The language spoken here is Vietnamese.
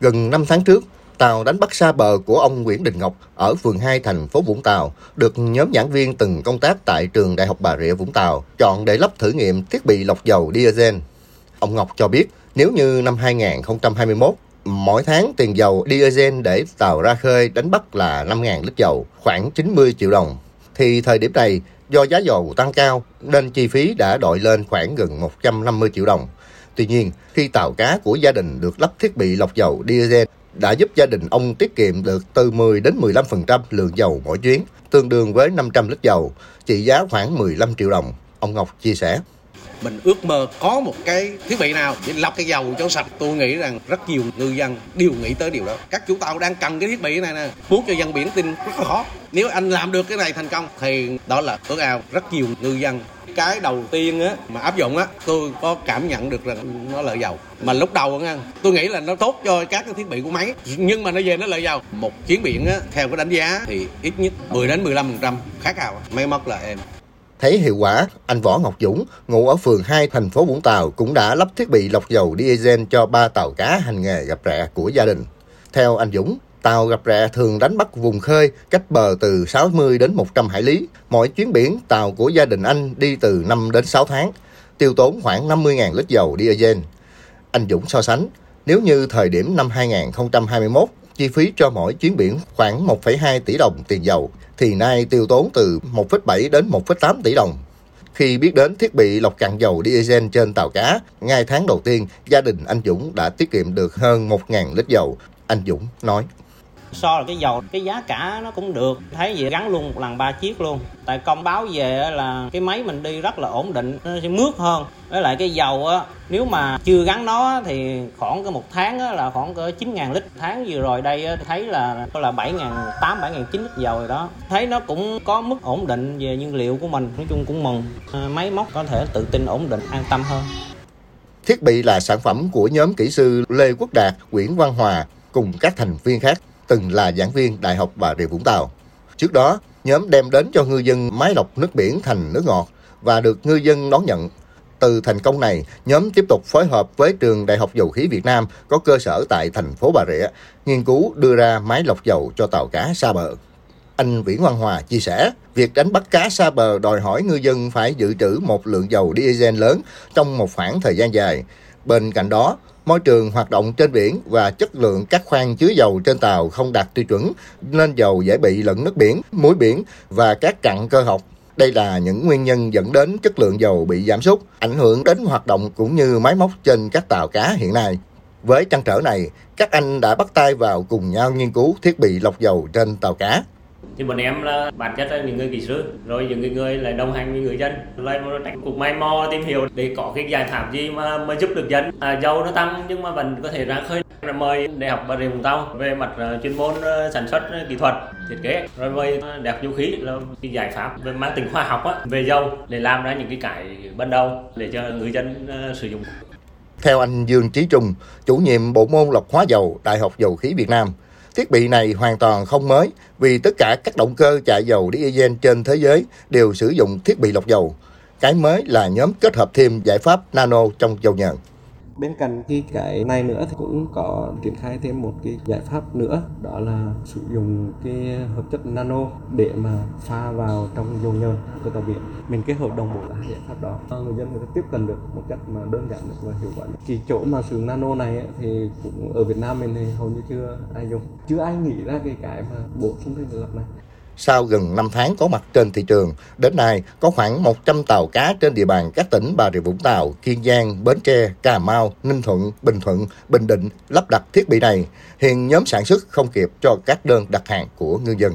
Gần 5 tháng trước, tàu đánh bắt xa bờ của ông Nguyễn Đình Ngọc ở phường 2 thành phố Vũng Tàu được nhóm giảng viên từng công tác tại trường Đại học Bà Rịa Vũng Tàu chọn để lắp thử nghiệm thiết bị lọc dầu diesel. Ông Ngọc cho biết nếu như năm 2021 mỗi tháng tiền dầu diesel để tàu ra khơi đánh bắt là 5.000 lít dầu, khoảng 90 triệu đồng, thì thời điểm này do giá dầu tăng cao nên chi phí đã đội lên khoảng gần 150 triệu đồng. Tuy nhiên, khi tàu cá của gia đình được lắp thiết bị lọc dầu diesel đã giúp gia đình ông tiết kiệm được từ 10 đến 15% lượng dầu mỗi chuyến, tương đương với 500 lít dầu, trị giá khoảng 15 triệu đồng. Ông Ngọc chia sẻ mình ước mơ có một cái thiết bị nào để lọc cái dầu cho sạch. Tôi nghĩ rằng rất nhiều ngư dân đều nghĩ tới điều đó. Các chủ tàu đang cần cái thiết bị này nè, muốn cho dân biển tin rất là khó. Nếu anh làm được cái này thành công thì đó là ước ao rất nhiều ngư dân, cái đầu tiên á, mà áp dụng á, tôi có cảm nhận được rằng nó lợi dầu. Mà lúc đầu nha tôi nghĩ là nó tốt cho các cái thiết bị của máy, nhưng mà nó về nó lợi dầu. Một chuyến biển á, theo cái đánh giá thì ít nhất 10 đến 15 phần trăm khác nào máy móc là em. Thấy hiệu quả, anh Võ Ngọc Dũng, ngụ ở phường 2 thành phố Vũng Tàu cũng đã lắp thiết bị lọc dầu diesel cho ba tàu cá hành nghề gặp rẹ của gia đình. Theo anh Dũng, tàu gặp rẹ thường đánh bắt vùng khơi cách bờ từ 60 đến 100 hải lý. Mỗi chuyến biển, tàu của gia đình anh đi từ 5 đến 6 tháng, tiêu tốn khoảng 50.000 lít dầu diesel. Anh Dũng so sánh, nếu như thời điểm năm 2021, chi phí cho mỗi chuyến biển khoảng 1,2 tỷ đồng tiền dầu, thì nay tiêu tốn từ 1,7 đến 1,8 tỷ đồng. Khi biết đến thiết bị lọc cạn dầu diesel trên tàu cá, ngay tháng đầu tiên, gia đình anh Dũng đã tiết kiệm được hơn 1.000 lít dầu. Anh Dũng nói so là cái dầu cái giá cả nó cũng được. Thấy vậy gắn luôn một lần ba chiếc luôn. Tại công báo về là cái máy mình đi rất là ổn định nó sẽ mướt hơn. Với lại cái dầu á nếu mà chưa gắn nó thì khoảng cái một tháng á, là khoảng cỡ chín ngàn lít. Tháng vừa rồi đây á, thấy là có là bảy ngàn tám bảy ngàn chín lít dầu rồi đó. Thấy nó cũng có mức ổn định về nhiên liệu của mình. Nói chung cũng mừng. À, máy móc có thể tự tin ổn định an tâm hơn. Thiết bị là sản phẩm của nhóm kỹ sư Lê Quốc Đạt, Nguyễn Văn Hòa cùng các thành viên khác từng là giảng viên Đại học Bà Rịa Vũng Tàu. Trước đó, nhóm đem đến cho ngư dân máy lọc nước biển thành nước ngọt và được ngư dân đón nhận. Từ thành công này, nhóm tiếp tục phối hợp với trường Đại học Dầu khí Việt Nam có cơ sở tại thành phố Bà Rịa, nghiên cứu đưa ra máy lọc dầu cho tàu cá xa bờ. Anh Viễn Văn Hòa chia sẻ, việc đánh bắt cá xa bờ đòi hỏi ngư dân phải dự trữ một lượng dầu diesel lớn trong một khoảng thời gian dài. Bên cạnh đó, môi trường hoạt động trên biển và chất lượng các khoang chứa dầu trên tàu không đạt tiêu chuẩn nên dầu dễ bị lẫn nước biển, muối biển và các cặn cơ học. Đây là những nguyên nhân dẫn đến chất lượng dầu bị giảm sút, ảnh hưởng đến hoạt động cũng như máy móc trên các tàu cá hiện nay. Với trăn trở này, các anh đã bắt tay vào cùng nhau nghiên cứu thiết bị lọc dầu trên tàu cá thì bọn em là bản chất là những người kỹ sư rồi những người lại đồng hành với người dân. Lên cục may mò tìm hiểu để có cái giải pháp gì mà mà giúp được dân. À, dầu nó tăng nhưng mà vẫn có thể ra khơi. Rồi mời đại học bà rịa vũng tàu về mặt ờ, chuyên môn ờ, sản xuất ờ, kỹ thuật thiết kế. Rồi mời đại học dầu khí là cái giải pháp về mang tính khoa học á, về dầu để làm ra những cái cải ban đầu để cho người dân sử dụng. Theo anh Dương Trí Trung, chủ nhiệm bộ môn lọc hóa dầu Đại học Dầu khí Việt Nam, Thiết bị này hoàn toàn không mới vì tất cả các động cơ chạy dầu diesel trên thế giới đều sử dụng thiết bị lọc dầu. Cái mới là nhóm kết hợp thêm giải pháp nano trong dầu nhờn bên cạnh cái cái này nữa thì cũng có triển khai thêm một cái giải pháp nữa, đó là sử dụng cái hợp chất nano để mà pha vào trong dầu nhờn của tàu biển. Mình kết hợp đồng bộ hai giải pháp đó. Ờ, người dân người ta tiếp cận được một cách mà đơn giản được và hiệu quả cái chỗ mà sử dụng nano này thì cũng ở Việt Nam mình thì hầu như chưa ai dùng. Chưa ai nghĩ ra cái cái mà bổ sung thêm được này sau gần 5 tháng có mặt trên thị trường, đến nay có khoảng 100 tàu cá trên địa bàn các tỉnh Bà Rịa Vũng Tàu, Kiên Giang, Bến Tre, Cà Mau, Ninh Thuận, Bình Thuận, Bình Định lắp đặt thiết bị này. Hiện nhóm sản xuất không kịp cho các đơn đặt hàng của ngư dân.